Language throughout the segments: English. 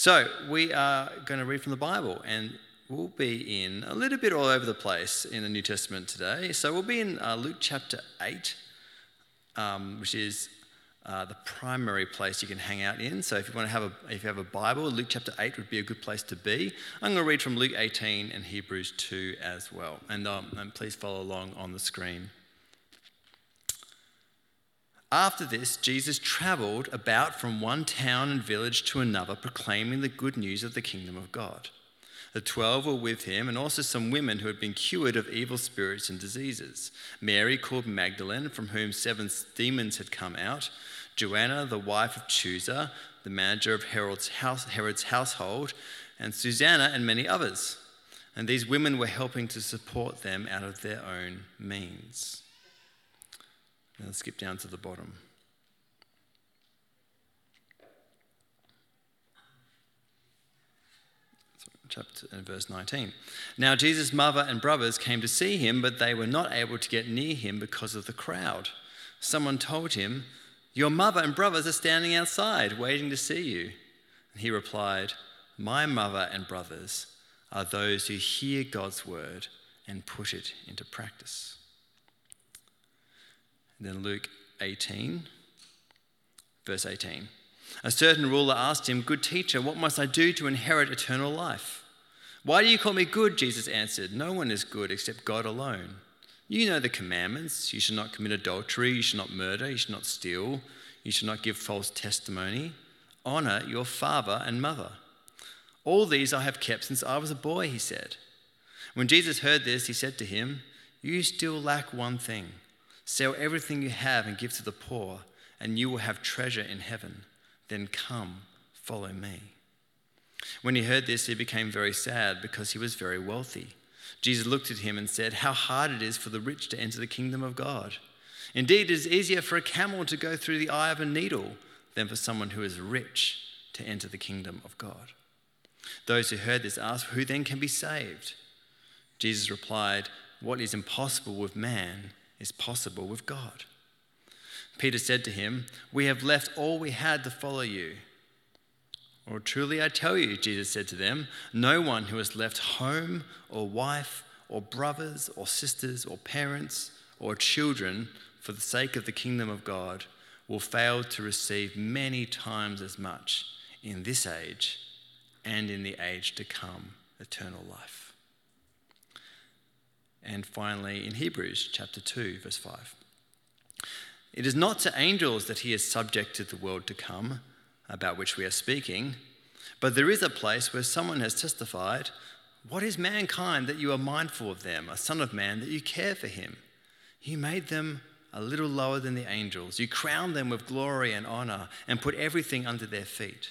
So, we are going to read from the Bible, and we'll be in a little bit all over the place in the New Testament today. So, we'll be in uh, Luke chapter 8, um, which is uh, the primary place you can hang out in. So, if you want to have a, if you have a Bible, Luke chapter 8 would be a good place to be. I'm going to read from Luke 18 and Hebrews 2 as well. And, um, and please follow along on the screen. After this, Jesus traveled about from one town and village to another, proclaiming the good news of the kingdom of God. The twelve were with him, and also some women who had been cured of evil spirits and diseases Mary, called Magdalene, from whom seven demons had come out, Joanna, the wife of Chuza, the manager of Herod's, house, Herod's household, and Susanna, and many others. And these women were helping to support them out of their own means. Now skip down to the bottom. Chapter and verse 19. Now Jesus' mother and brothers came to see him, but they were not able to get near him because of the crowd. Someone told him, Your mother and brothers are standing outside waiting to see you. And he replied, My mother and brothers are those who hear God's word and put it into practice. Then Luke 18, verse 18. A certain ruler asked him, Good teacher, what must I do to inherit eternal life? Why do you call me good? Jesus answered, No one is good except God alone. You know the commandments. You should not commit adultery. You should not murder. You should not steal. You should not give false testimony. Honor your father and mother. All these I have kept since I was a boy, he said. When Jesus heard this, he said to him, You still lack one thing. Sell everything you have and give to the poor, and you will have treasure in heaven. Then come, follow me. When he heard this, he became very sad because he was very wealthy. Jesus looked at him and said, How hard it is for the rich to enter the kingdom of God. Indeed, it is easier for a camel to go through the eye of a needle than for someone who is rich to enter the kingdom of God. Those who heard this asked, Who then can be saved? Jesus replied, What is impossible with man is possible with God. Peter said to him, We have left all we had to follow you. Or truly I tell you, Jesus said to them, no one who has left home or wife or brothers or sisters or parents or children for the sake of the kingdom of God will fail to receive many times as much in this age and in the age to come eternal life. And finally, in Hebrews chapter 2, verse 5. It is not to angels that he is subject to the world to come, about which we are speaking, but there is a place where someone has testified, What is mankind that you are mindful of them, a son of man that you care for him? You made them a little lower than the angels. You crowned them with glory and honor and put everything under their feet.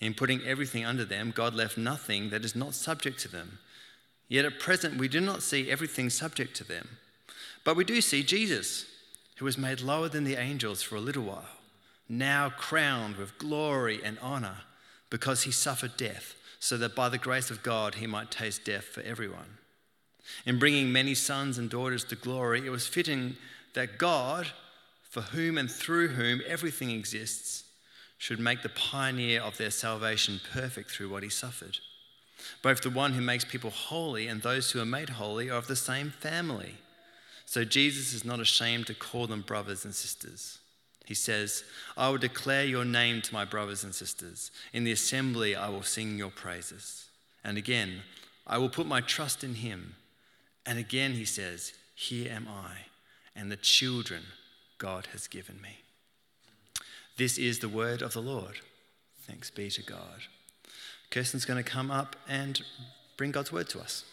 In putting everything under them, God left nothing that is not subject to them. Yet at present, we do not see everything subject to them. But we do see Jesus, who was made lower than the angels for a little while, now crowned with glory and honor because he suffered death, so that by the grace of God he might taste death for everyone. In bringing many sons and daughters to glory, it was fitting that God, for whom and through whom everything exists, should make the pioneer of their salvation perfect through what he suffered. Both the one who makes people holy and those who are made holy are of the same family. So Jesus is not ashamed to call them brothers and sisters. He says, I will declare your name to my brothers and sisters. In the assembly, I will sing your praises. And again, I will put my trust in him. And again, he says, Here am I and the children God has given me. This is the word of the Lord. Thanks be to God. Kirsten's going to come up and bring God's word to us.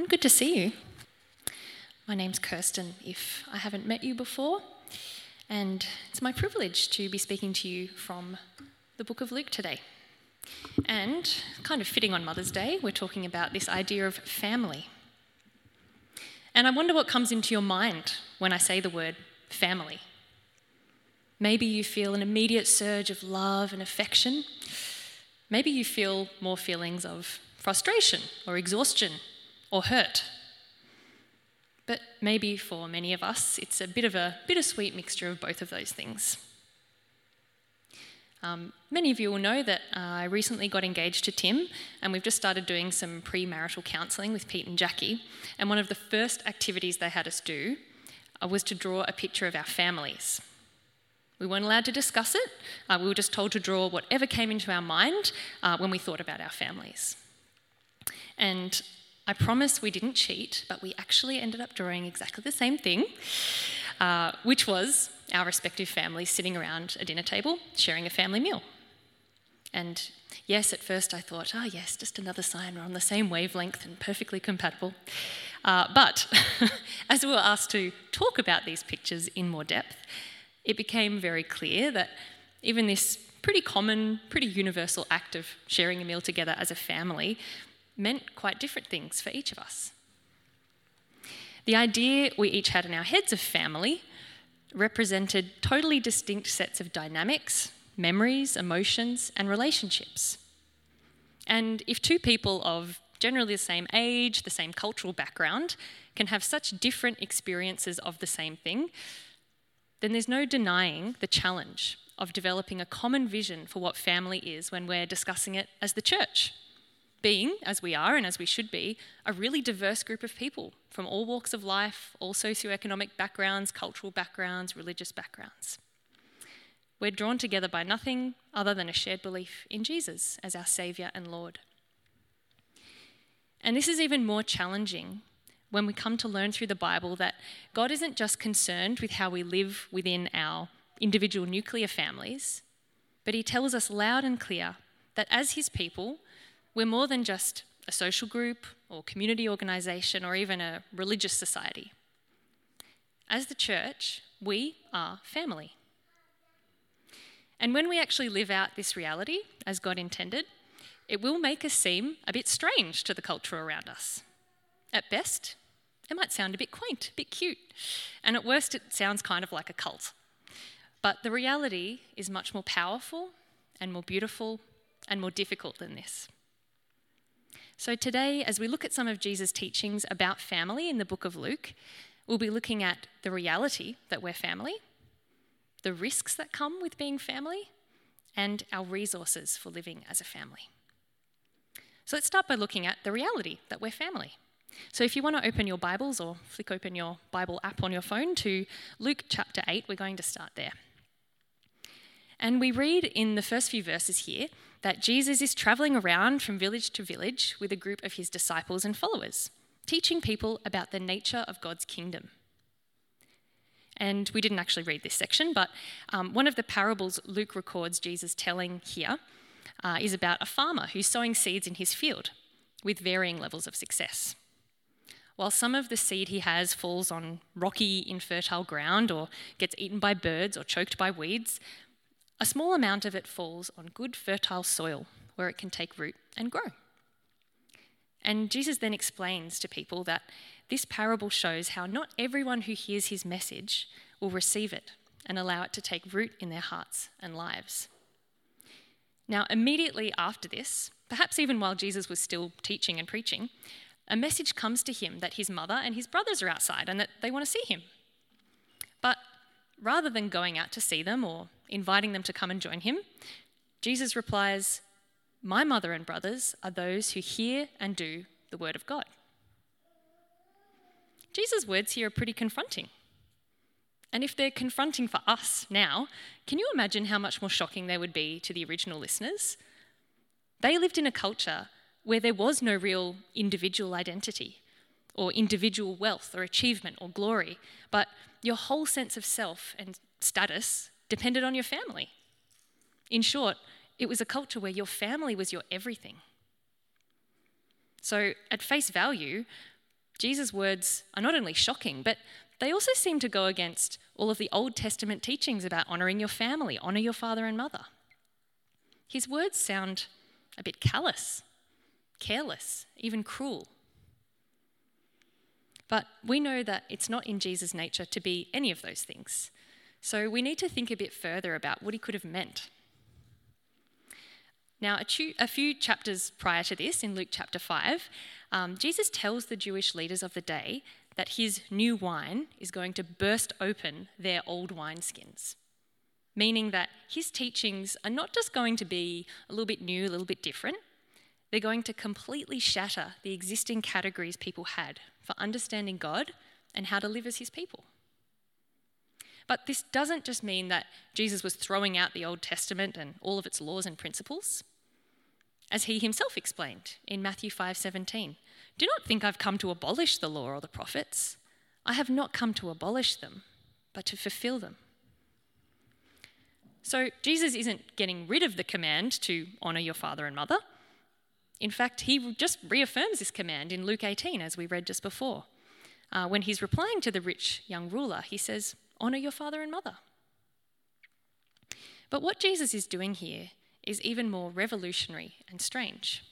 Mm, good to see you. My name's Kirsten, if I haven't met you before, and it's my privilege to be speaking to you from the book of Luke today. And kind of fitting on Mother's Day, we're talking about this idea of family. And I wonder what comes into your mind when I say the word family. Maybe you feel an immediate surge of love and affection. Maybe you feel more feelings of frustration or exhaustion or hurt. But maybe for many of us, it's a bit of a bittersweet mixture of both of those things. Um, many of you will know that uh, I recently got engaged to Tim, and we've just started doing some premarital counselling with Pete and Jackie. And one of the first activities they had us do uh, was to draw a picture of our families. We weren't allowed to discuss it, uh, we were just told to draw whatever came into our mind uh, when we thought about our families. And I promise we didn't cheat, but we actually ended up drawing exactly the same thing, uh, which was our respective families sitting around a dinner table sharing a family meal. And yes, at first I thought, oh, yes, just another sign we're on the same wavelength and perfectly compatible. Uh, but as we were asked to talk about these pictures in more depth, it became very clear that even this pretty common, pretty universal act of sharing a meal together as a family meant quite different things for each of us. The idea we each had in our heads of family represented totally distinct sets of dynamics, memories, emotions, and relationships. And if two people of generally the same age, the same cultural background, can have such different experiences of the same thing, then there's no denying the challenge of developing a common vision for what family is when we're discussing it as the church being, as we are and as we should be, a really diverse group of people from all walks of life, all socioeconomic backgrounds, cultural backgrounds, religious backgrounds. We're drawn together by nothing other than a shared belief in Jesus as our Saviour and Lord. And this is even more challenging when we come to learn through the Bible that God isn't just concerned with how we live within our individual nuclear families, but He tells us loud and clear that as His people, we're more than just a social group or community organisation or even a religious society. As the church, we are family. And when we actually live out this reality as God intended, it will make us seem a bit strange to the culture around us. At best, it might sound a bit quaint, a bit cute, and at worst, it sounds kind of like a cult. But the reality is much more powerful and more beautiful and more difficult than this. So, today, as we look at some of Jesus' teachings about family in the book of Luke, we'll be looking at the reality that we're family, the risks that come with being family, and our resources for living as a family. So, let's start by looking at the reality that we're family. So, if you want to open your Bibles or flick open your Bible app on your phone to Luke chapter 8, we're going to start there. And we read in the first few verses here that Jesus is traveling around from village to village with a group of his disciples and followers, teaching people about the nature of God's kingdom. And we didn't actually read this section, but um, one of the parables Luke records Jesus telling here uh, is about a farmer who's sowing seeds in his field with varying levels of success. While some of the seed he has falls on rocky, infertile ground or gets eaten by birds or choked by weeds, a small amount of it falls on good, fertile soil where it can take root and grow. And Jesus then explains to people that this parable shows how not everyone who hears his message will receive it and allow it to take root in their hearts and lives. Now, immediately after this, perhaps even while Jesus was still teaching and preaching, a message comes to him that his mother and his brothers are outside and that they want to see him. But rather than going out to see them or inviting them to come and join him, Jesus replies, My mother and brothers are those who hear and do the word of God. Jesus' words here are pretty confronting. And if they're confronting for us now, can you imagine how much more shocking they would be to the original listeners? They lived in a culture where there was no real individual identity or individual wealth or achievement or glory, but your whole sense of self and status depended on your family. In short, it was a culture where your family was your everything. So, at face value, Jesus' words are not only shocking, but they also seem to go against all of the Old Testament teachings about honoring your family, honor your father and mother. His words sound a bit callous, careless, even cruel. But we know that it's not in Jesus' nature to be any of those things. So we need to think a bit further about what he could have meant. Now, a, few chapters prior to this, in Luke chapter 5, um, Jesus tells the Jewish leaders of the day that his new wine is going to burst open their old wineskins. Meaning that his teachings are not just going to be a little bit new, a little bit different, they're going to completely shatter the existing categories people had for understanding God and how to live as his people. But this doesn't just mean that Jesus was throwing out the Old Testament and all of its laws and principles. As he himself explained in Matthew 5:17, "Do not think I've come to abolish the law or the prophets. I have not come to abolish them, but to fulfill them." So Jesus isn't getting rid of the command to honor your father and mother. In fact, he just reaffirms this command in Luke 18, as we read just before. Uh, when he's replying to the rich young ruler, he says, Honor your father and mother. But what Jesus is doing here is even more revolutionary and strange.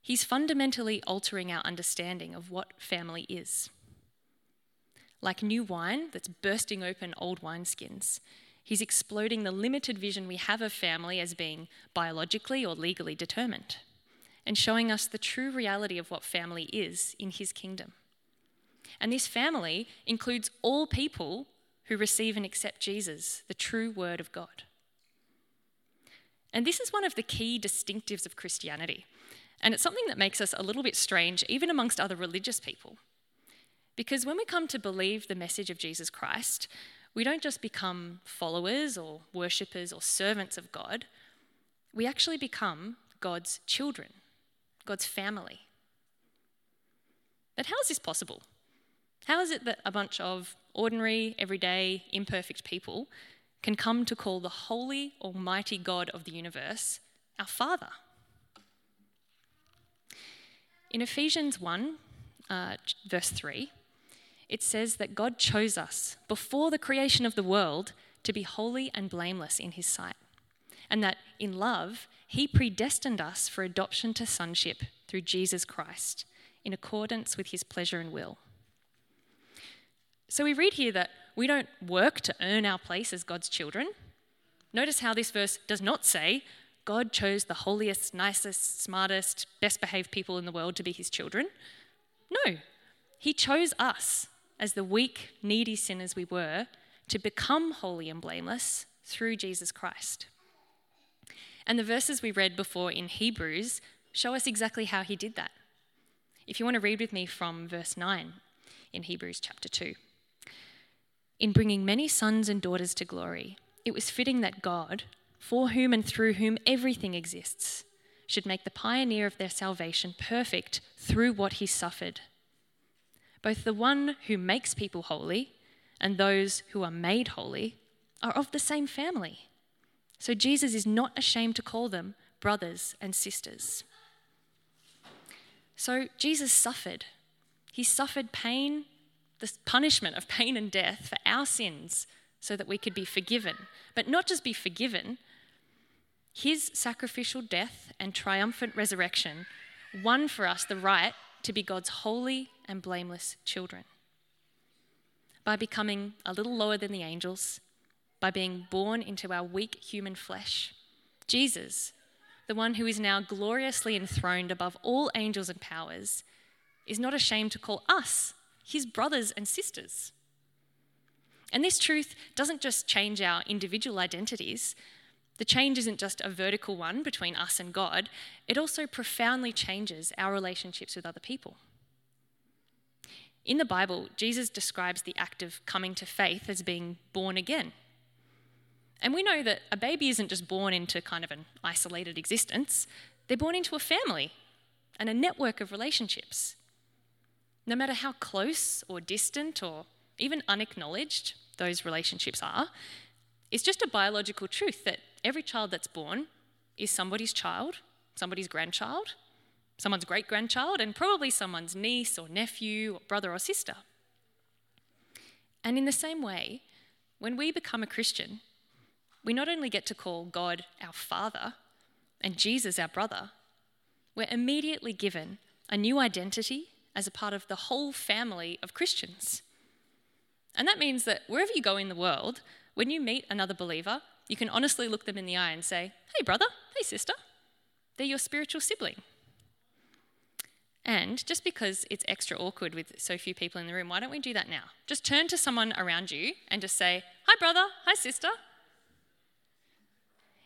He's fundamentally altering our understanding of what family is. Like new wine that's bursting open old wineskins, he's exploding the limited vision we have of family as being biologically or legally determined and showing us the true reality of what family is in his kingdom. And this family includes all people who receive and accept Jesus, the true Word of God. And this is one of the key distinctives of Christianity. And it's something that makes us a little bit strange, even amongst other religious people. Because when we come to believe the message of Jesus Christ, we don't just become followers or worshippers or servants of God, we actually become God's children. God's family. But how is this possible? How is it that a bunch of ordinary, everyday, imperfect people can come to call the holy, almighty God of the universe our Father? In Ephesians 1, uh, verse 3, it says that God chose us before the creation of the world to be holy and blameless in His sight, and that in love, he predestined us for adoption to sonship through Jesus Christ in accordance with his pleasure and will. So we read here that we don't work to earn our place as God's children. Notice how this verse does not say God chose the holiest, nicest, smartest, best behaved people in the world to be his children. No, he chose us as the weak, needy sinners we were to become holy and blameless through Jesus Christ. And the verses we read before in Hebrews show us exactly how he did that. If you want to read with me from verse 9 in Hebrews chapter 2. In bringing many sons and daughters to glory, it was fitting that God, for whom and through whom everything exists, should make the pioneer of their salvation perfect through what he suffered. Both the one who makes people holy and those who are made holy are of the same family. So Jesus is not ashamed to call them brothers and sisters. So Jesus suffered. He suffered pain, the punishment of pain and death for our sins so that we could be forgiven. But not just be forgiven, his sacrificial death and triumphant resurrection won for us the right to be God's holy and blameless children. By becoming a little lower than the angels, by being born into our weak human flesh. Jesus, the one who is now gloriously enthroned above all angels and powers, is not ashamed to call us his brothers and sisters. And this truth doesn't just change our individual identities. The change isn't just a vertical one between us and God, it also profoundly changes our relationships with other people. In the Bible, Jesus describes the act of coming to faith as being born again. And we know that a baby isn't just born into kind of an isolated existence, they're born into a family and a network of relationships. No matter how close or distant or even unacknowledged those relationships are, it's just a biological truth that every child that's born is somebody's child, somebody's grandchild, someone's great grandchild, and probably someone's niece or nephew or brother or sister. And in the same way, when we become a Christian, we not only get to call God our Father and Jesus our brother, we're immediately given a new identity as a part of the whole family of Christians. And that means that wherever you go in the world, when you meet another believer, you can honestly look them in the eye and say, Hey, brother, hey, sister, they're your spiritual sibling. And just because it's extra awkward with so few people in the room, why don't we do that now? Just turn to someone around you and just say, Hi, brother. Hi, sister.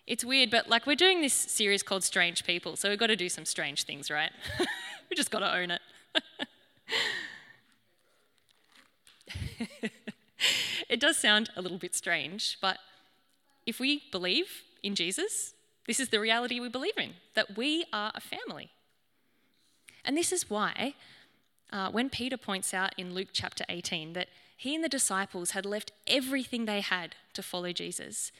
It's weird, but like we're doing this series called Strange People, so we've got to do some strange things, right? we just got to own it. it does sound a little bit strange, but if we believe in Jesus, this is the reality we believe in that we are a family. And this is why, uh, when Peter points out in Luke chapter 18 that he and the disciples had left everything they had to follow Jesus,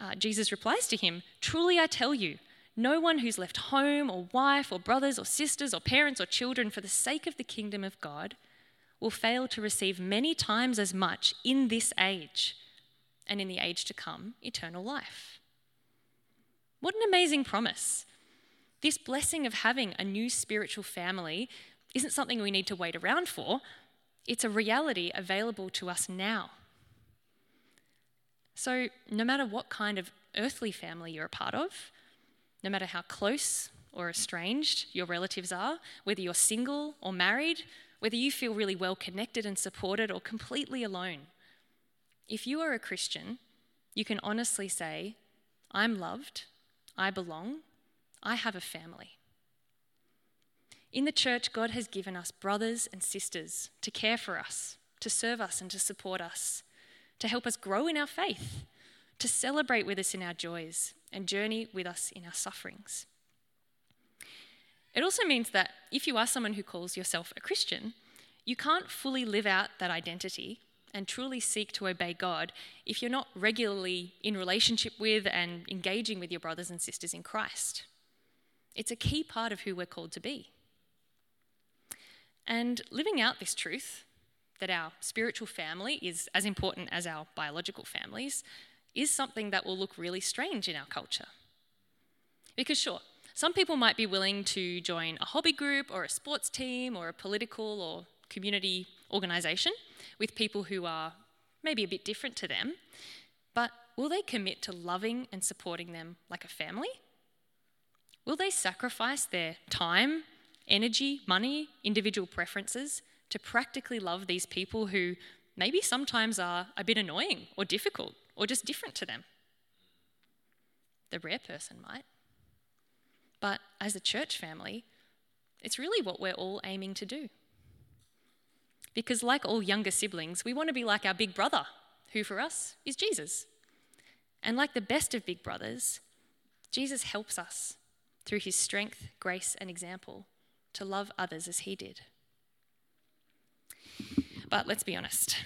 uh, Jesus replies to him Truly I tell you, no one who's left home or wife or brothers or sisters or parents or children for the sake of the kingdom of God will fail to receive many times as much in this age and in the age to come eternal life. What an amazing promise. This blessing of having a new spiritual family isn't something we need to wait around for, it's a reality available to us now. So, no matter what kind of earthly family you're a part of, no matter how close or estranged your relatives are, whether you're single or married, whether you feel really well connected and supported or completely alone. If you are a Christian, you can honestly say, I'm loved, I belong, I have a family. In the church, God has given us brothers and sisters to care for us, to serve us, and to support us, to help us grow in our faith, to celebrate with us in our joys, and journey with us in our sufferings. It also means that if you are someone who calls yourself a Christian, you can't fully live out that identity and truly seek to obey God if you're not regularly in relationship with and engaging with your brothers and sisters in Christ. It's a key part of who we're called to be. And living out this truth, that our spiritual family is as important as our biological families, is something that will look really strange in our culture. Because, sure, some people might be willing to join a hobby group or a sports team or a political or community organisation with people who are maybe a bit different to them, but will they commit to loving and supporting them like a family? Will they sacrifice their time, energy, money, individual preferences to practically love these people who maybe sometimes are a bit annoying or difficult or just different to them? The rare person might. But as a church family, it's really what we're all aiming to do. Because, like all younger siblings, we want to be like our big brother, who for us is Jesus. And like the best of big brothers, Jesus helps us through his strength, grace, and example to love others as he did. But let's be honest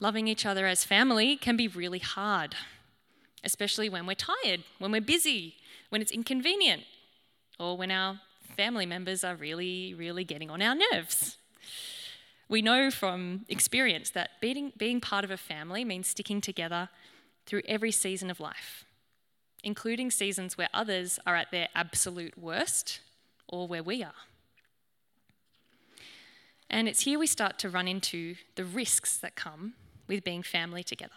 loving each other as family can be really hard, especially when we're tired, when we're busy, when it's inconvenient, or when our family members are really, really getting on our nerves. We know from experience that being, being part of a family means sticking together through every season of life, including seasons where others are at their absolute worst or where we are. And it's here we start to run into the risks that come with being family together.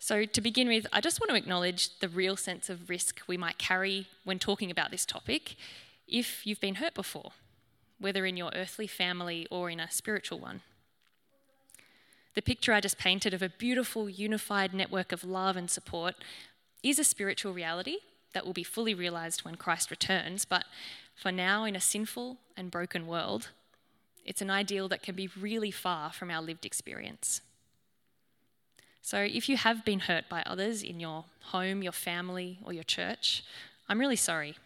So, to begin with, I just want to acknowledge the real sense of risk we might carry when talking about this topic if you've been hurt before, whether in your earthly family or in a spiritual one. The picture I just painted of a beautiful, unified network of love and support is a spiritual reality that will be fully realized when Christ returns, but for now, in a sinful and broken world, it's an ideal that can be really far from our lived experience. So, if you have been hurt by others in your home, your family, or your church, I'm really sorry.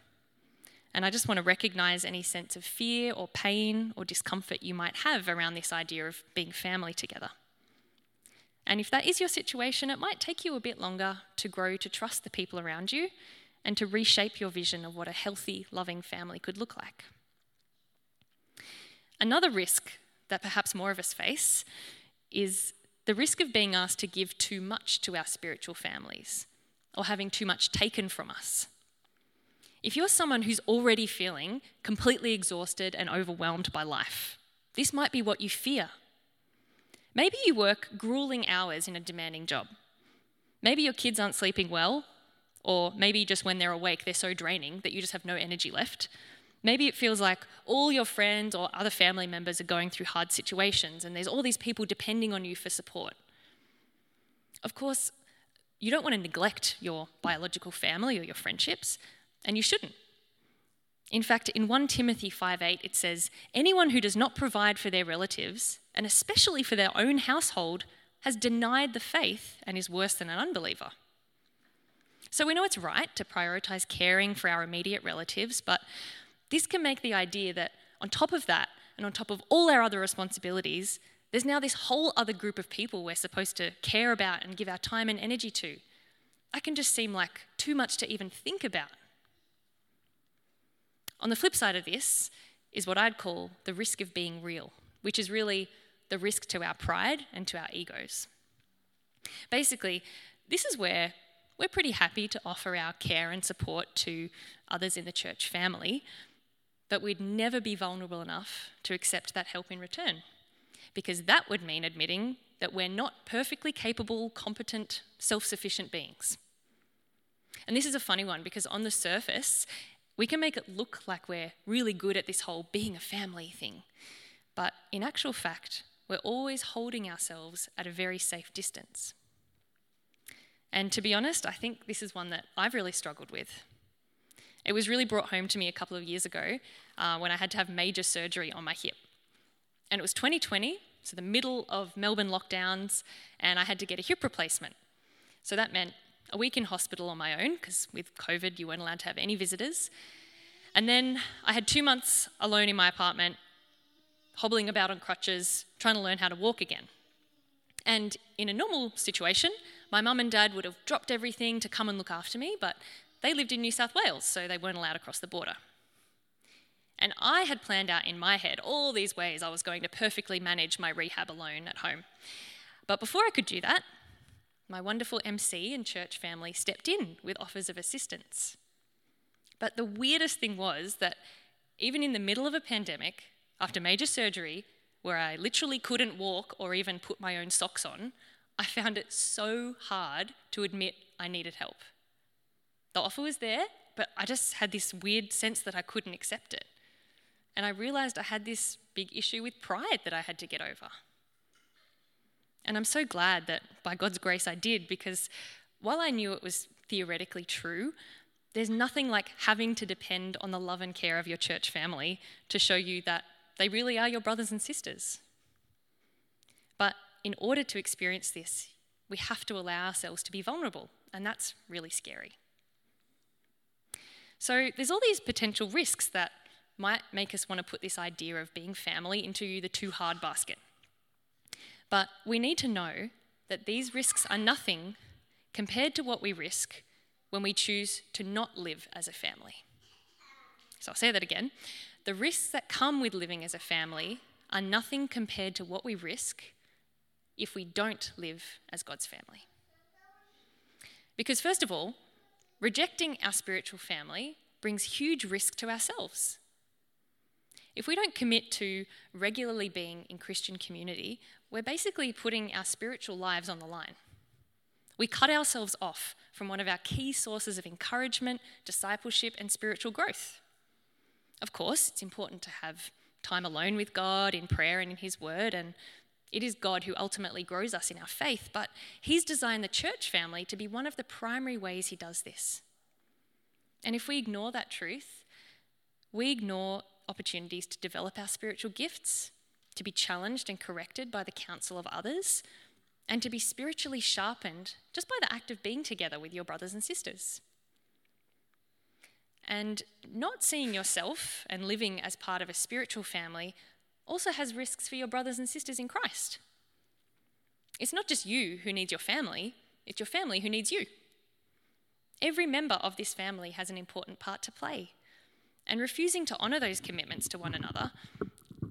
And I just want to recognize any sense of fear or pain or discomfort you might have around this idea of being family together. And if that is your situation, it might take you a bit longer to grow to trust the people around you and to reshape your vision of what a healthy, loving family could look like. Another risk that perhaps more of us face is the risk of being asked to give too much to our spiritual families or having too much taken from us. If you're someone who's already feeling completely exhausted and overwhelmed by life, this might be what you fear. Maybe you work grueling hours in a demanding job. Maybe your kids aren't sleeping well, or maybe just when they're awake, they're so draining that you just have no energy left. Maybe it feels like all your friends or other family members are going through hard situations and there's all these people depending on you for support. Of course, you don't want to neglect your biological family or your friendships, and you shouldn't. In fact, in 1 Timothy 5:8 it says, "Anyone who does not provide for their relatives, and especially for their own household, has denied the faith and is worse than an unbeliever." So we know it's right to prioritize caring for our immediate relatives, but this can make the idea that on top of that, and on top of all our other responsibilities, there's now this whole other group of people we're supposed to care about and give our time and energy to. That can just seem like too much to even think about. On the flip side of this is what I'd call the risk of being real, which is really the risk to our pride and to our egos. Basically, this is where we're pretty happy to offer our care and support to others in the church family, but we'd never be vulnerable enough to accept that help in return, because that would mean admitting that we're not perfectly capable, competent, self sufficient beings. And this is a funny one because on the surface, we can make it look like we're really good at this whole being a family thing. But in actual fact, we're always holding ourselves at a very safe distance. And to be honest, I think this is one that I've really struggled with. It was really brought home to me a couple of years ago uh, when I had to have major surgery on my hip. And it was 2020, so the middle of Melbourne lockdowns, and I had to get a hip replacement. So that meant a week in hospital on my own, because with COVID, you weren't allowed to have any visitors. And then I had two months alone in my apartment, hobbling about on crutches, trying to learn how to walk again. And in a normal situation, my mum and dad would have dropped everything to come and look after me, but they lived in New South Wales, so they weren't allowed across the border. And I had planned out in my head all these ways I was going to perfectly manage my rehab alone at home. But before I could do that, my wonderful MC and church family stepped in with offers of assistance. But the weirdest thing was that even in the middle of a pandemic, after major surgery, where I literally couldn't walk or even put my own socks on, I found it so hard to admit I needed help. The offer was there, but I just had this weird sense that I couldn't accept it. And I realized I had this big issue with pride that I had to get over. And I'm so glad that by God's grace I did, because while I knew it was theoretically true, there's nothing like having to depend on the love and care of your church family to show you that they really are your brothers and sisters. But in order to experience this, we have to allow ourselves to be vulnerable, and that's really scary. So there's all these potential risks that might make us want to put this idea of being family into the too hard basket. But we need to know that these risks are nothing compared to what we risk when we choose to not live as a family. So I'll say that again. The risks that come with living as a family are nothing compared to what we risk if we don't live as God's family. Because, first of all, rejecting our spiritual family brings huge risk to ourselves. If we don't commit to regularly being in Christian community, we're basically putting our spiritual lives on the line. We cut ourselves off from one of our key sources of encouragement, discipleship, and spiritual growth. Of course, it's important to have time alone with God in prayer and in His Word, and it is God who ultimately grows us in our faith, but He's designed the church family to be one of the primary ways He does this. And if we ignore that truth, we ignore opportunities to develop our spiritual gifts, to be challenged and corrected by the counsel of others, and to be spiritually sharpened just by the act of being together with your brothers and sisters. And not seeing yourself and living as part of a spiritual family also has risks for your brothers and sisters in Christ. It's not just you who needs your family, it's your family who needs you. Every member of this family has an important part to play. And refusing to honour those commitments to one another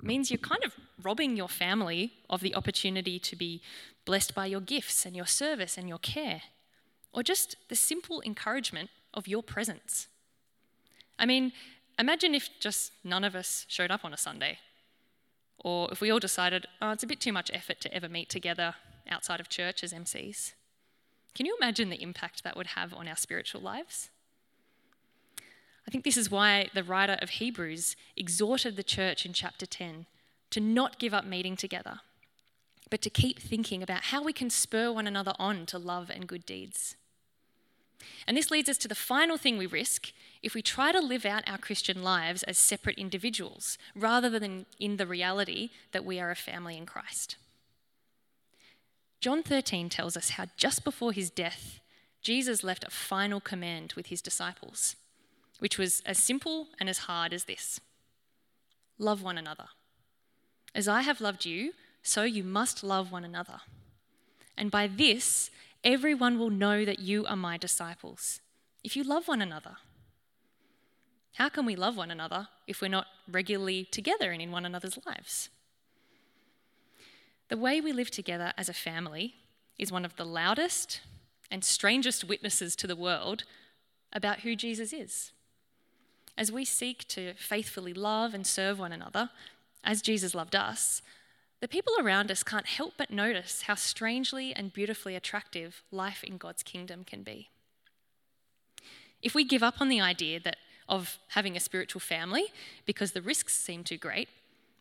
means you're kind of robbing your family of the opportunity to be blessed by your gifts and your service and your care, or just the simple encouragement of your presence. I mean, imagine if just none of us showed up on a Sunday, or if we all decided, oh, it's a bit too much effort to ever meet together outside of church as MCs. Can you imagine the impact that would have on our spiritual lives? I think this is why the writer of Hebrews exhorted the church in chapter 10 to not give up meeting together, but to keep thinking about how we can spur one another on to love and good deeds. And this leads us to the final thing we risk if we try to live out our Christian lives as separate individuals rather than in the reality that we are a family in Christ. John 13 tells us how just before his death, Jesus left a final command with his disciples, which was as simple and as hard as this Love one another. As I have loved you, so you must love one another. And by this, everyone will know that you are my disciples, if you love one another. How can we love one another if we're not regularly together and in one another's lives? The way we live together as a family is one of the loudest and strangest witnesses to the world about who Jesus is. As we seek to faithfully love and serve one another, as Jesus loved us, the people around us can't help but notice how strangely and beautifully attractive life in God's kingdom can be. If we give up on the idea that of having a spiritual family because the risks seem too great,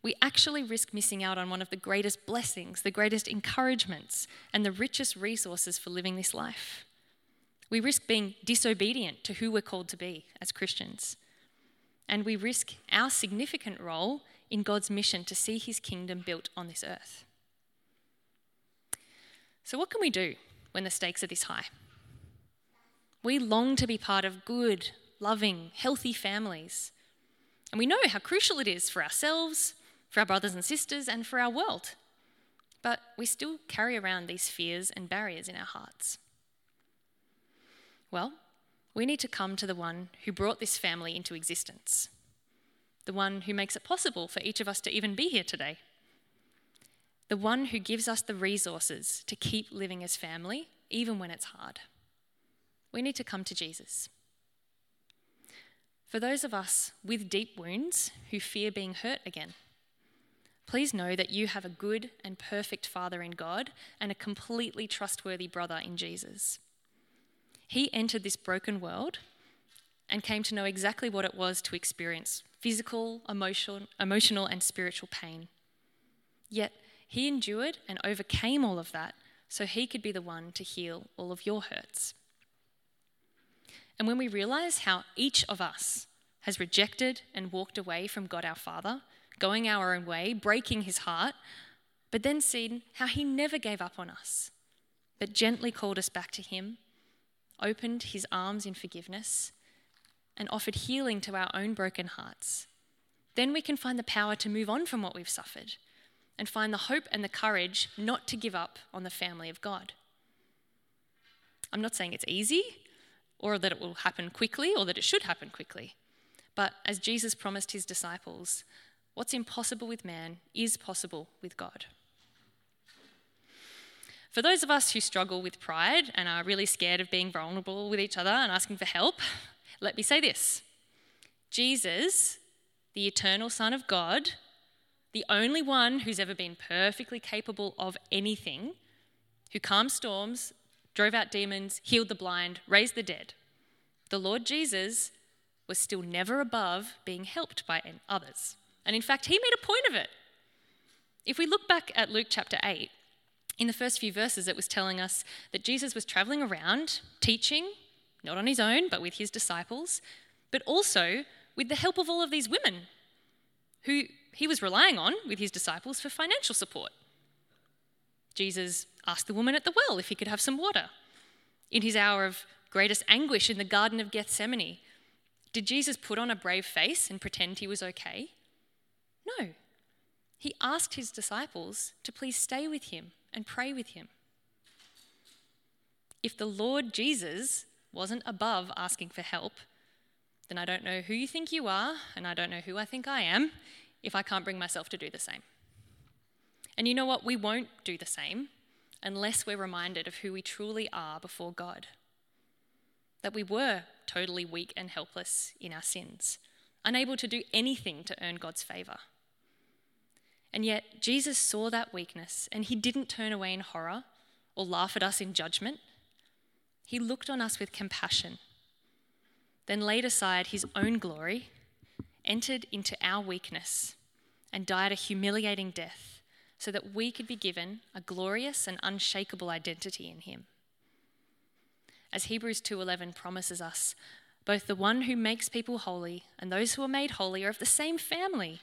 we actually risk missing out on one of the greatest blessings, the greatest encouragements, and the richest resources for living this life. We risk being disobedient to who we're called to be as Christians. And we risk our significant role in God's mission to see his kingdom built on this earth. So, what can we do when the stakes are this high? We long to be part of good, loving, healthy families. And we know how crucial it is for ourselves, for our brothers and sisters, and for our world. But we still carry around these fears and barriers in our hearts. Well, we need to come to the one who brought this family into existence the one who makes it possible for each of us to even be here today, the one who gives us the resources to keep living as family, even when it's hard. We need to come to Jesus. For those of us with deep wounds who fear being hurt again, please know that you have a good and perfect Father in God and a completely trustworthy brother in Jesus. He entered this broken world and came to know exactly what it was to experience physical, emotional, emotional and spiritual pain. Yet he endured and overcame all of that so he could be the one to heal all of your hurts. And when we realize how each of us has rejected and walked away from God our Father, going our own way, breaking his heart, but then seen how he never gave up on us, but gently called us back to him, opened his arms in forgiveness, and offered healing to our own broken hearts, then we can find the power to move on from what we've suffered and find the hope and the courage not to give up on the family of God. I'm not saying it's easy or that it will happen quickly or that it should happen quickly. But as Jesus promised his disciples, what's impossible with man is possible with God. For those of us who struggle with pride and are really scared of being vulnerable with each other and asking for help, let me say this Jesus, the eternal Son of God, the only one who's ever been perfectly capable of anything, who calmed storms, drove out demons, healed the blind, raised the dead, the Lord Jesus was still never above being helped by others. And in fact, he made a point of it. If we look back at Luke chapter 8, in the first few verses, it was telling us that Jesus was traveling around teaching, not on his own, but with his disciples, but also with the help of all of these women who he was relying on with his disciples for financial support. Jesus asked the woman at the well if he could have some water. In his hour of greatest anguish in the Garden of Gethsemane, did Jesus put on a brave face and pretend he was okay? No. He asked his disciples to please stay with him and pray with him. If the Lord Jesus wasn't above asking for help, then I don't know who you think you are, and I don't know who I think I am if I can't bring myself to do the same. And you know what? We won't do the same unless we're reminded of who we truly are before God. That we were totally weak and helpless in our sins, unable to do anything to earn God's favour. And yet, Jesus saw that weakness and he didn't turn away in horror or laugh at us in judgment. He looked on us with compassion. then laid aside his own glory, entered into our weakness, and died a humiliating death, so that we could be given a glorious and unshakable identity in him. As Hebrews 2:11 promises us, both the one who makes people holy and those who are made holy are of the same family.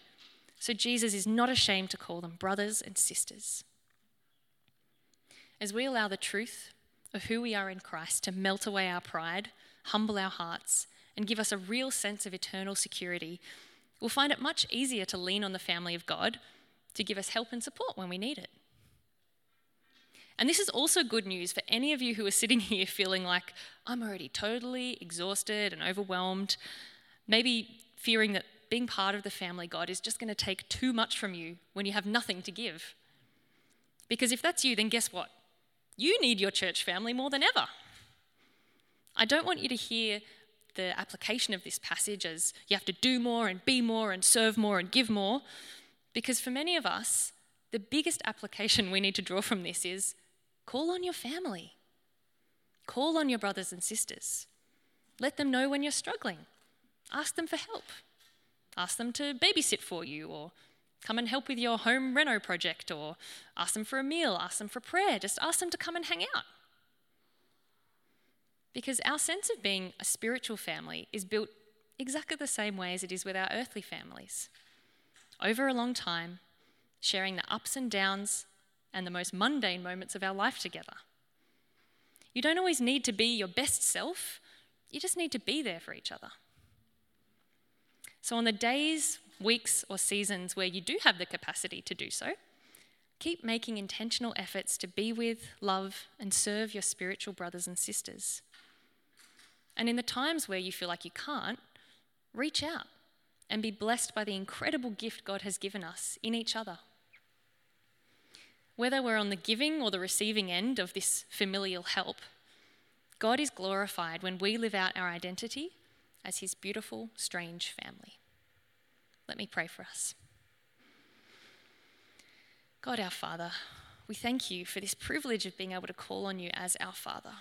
So Jesus is not ashamed to call them brothers and sisters. As we allow the truth of who we are in Christ to melt away our pride, humble our hearts, and give us a real sense of eternal security, we'll find it much easier to lean on the family of God to give us help and support when we need it. And this is also good news for any of you who are sitting here feeling like, I'm already totally exhausted and overwhelmed, maybe fearing that being part of the family God is just going to take too much from you when you have nothing to give. Because if that's you, then guess what? You need your church family more than ever. I don't want you to hear the application of this passage as you have to do more and be more and serve more and give more, because for many of us, the biggest application we need to draw from this is call on your family, call on your brothers and sisters. Let them know when you're struggling. Ask them for help. Ask them to babysit for you or come and help with your home reno project or ask them for a meal, ask them for prayer. Just ask them to come and hang out. Because our sense of being a spiritual family is built exactly the same way as it is with our earthly families. Over a long time, sharing the ups and downs and the most mundane moments of our life together. You don't always need to be your best self, you just need to be there for each other. So, on the days, weeks, or seasons where you do have the capacity to do so, keep making intentional efforts to be with, love, and serve your spiritual brothers and sisters. And in the times where you feel like you can't, reach out and be blessed by the incredible gift God has given us in each other. Whether we're on the giving or the receiving end of this familial help, God is glorified when we live out our identity as His beautiful, strange family. Let me pray for us. God, our Father, we thank you for this privilege of being able to call on you as our Father.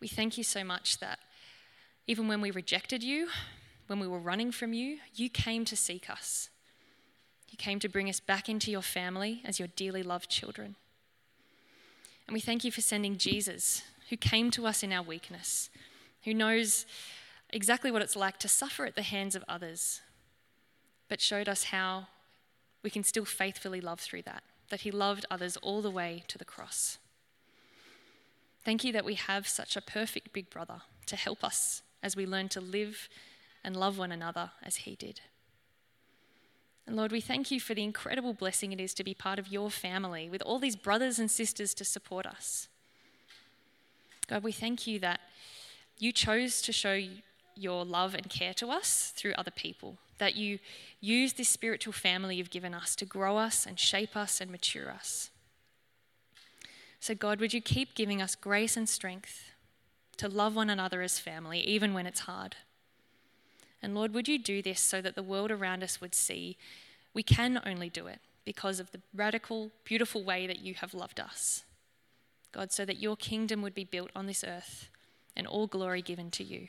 We thank you so much that even when we rejected you, when we were running from you, you came to seek us. You came to bring us back into your family as your dearly loved children. And we thank you for sending Jesus, who came to us in our weakness, who knows exactly what it's like to suffer at the hands of others, but showed us how we can still faithfully love through that, that he loved others all the way to the cross. Thank you that we have such a perfect big brother to help us as we learn to live and love one another as he did. And Lord, we thank you for the incredible blessing it is to be part of your family with all these brothers and sisters to support us. God, we thank you that you chose to show your love and care to us through other people, that you use this spiritual family you've given us to grow us and shape us and mature us. So, God, would you keep giving us grace and strength to love one another as family, even when it's hard? And Lord, would you do this so that the world around us would see we can only do it because of the radical, beautiful way that you have loved us? God, so that your kingdom would be built on this earth and all glory given to you.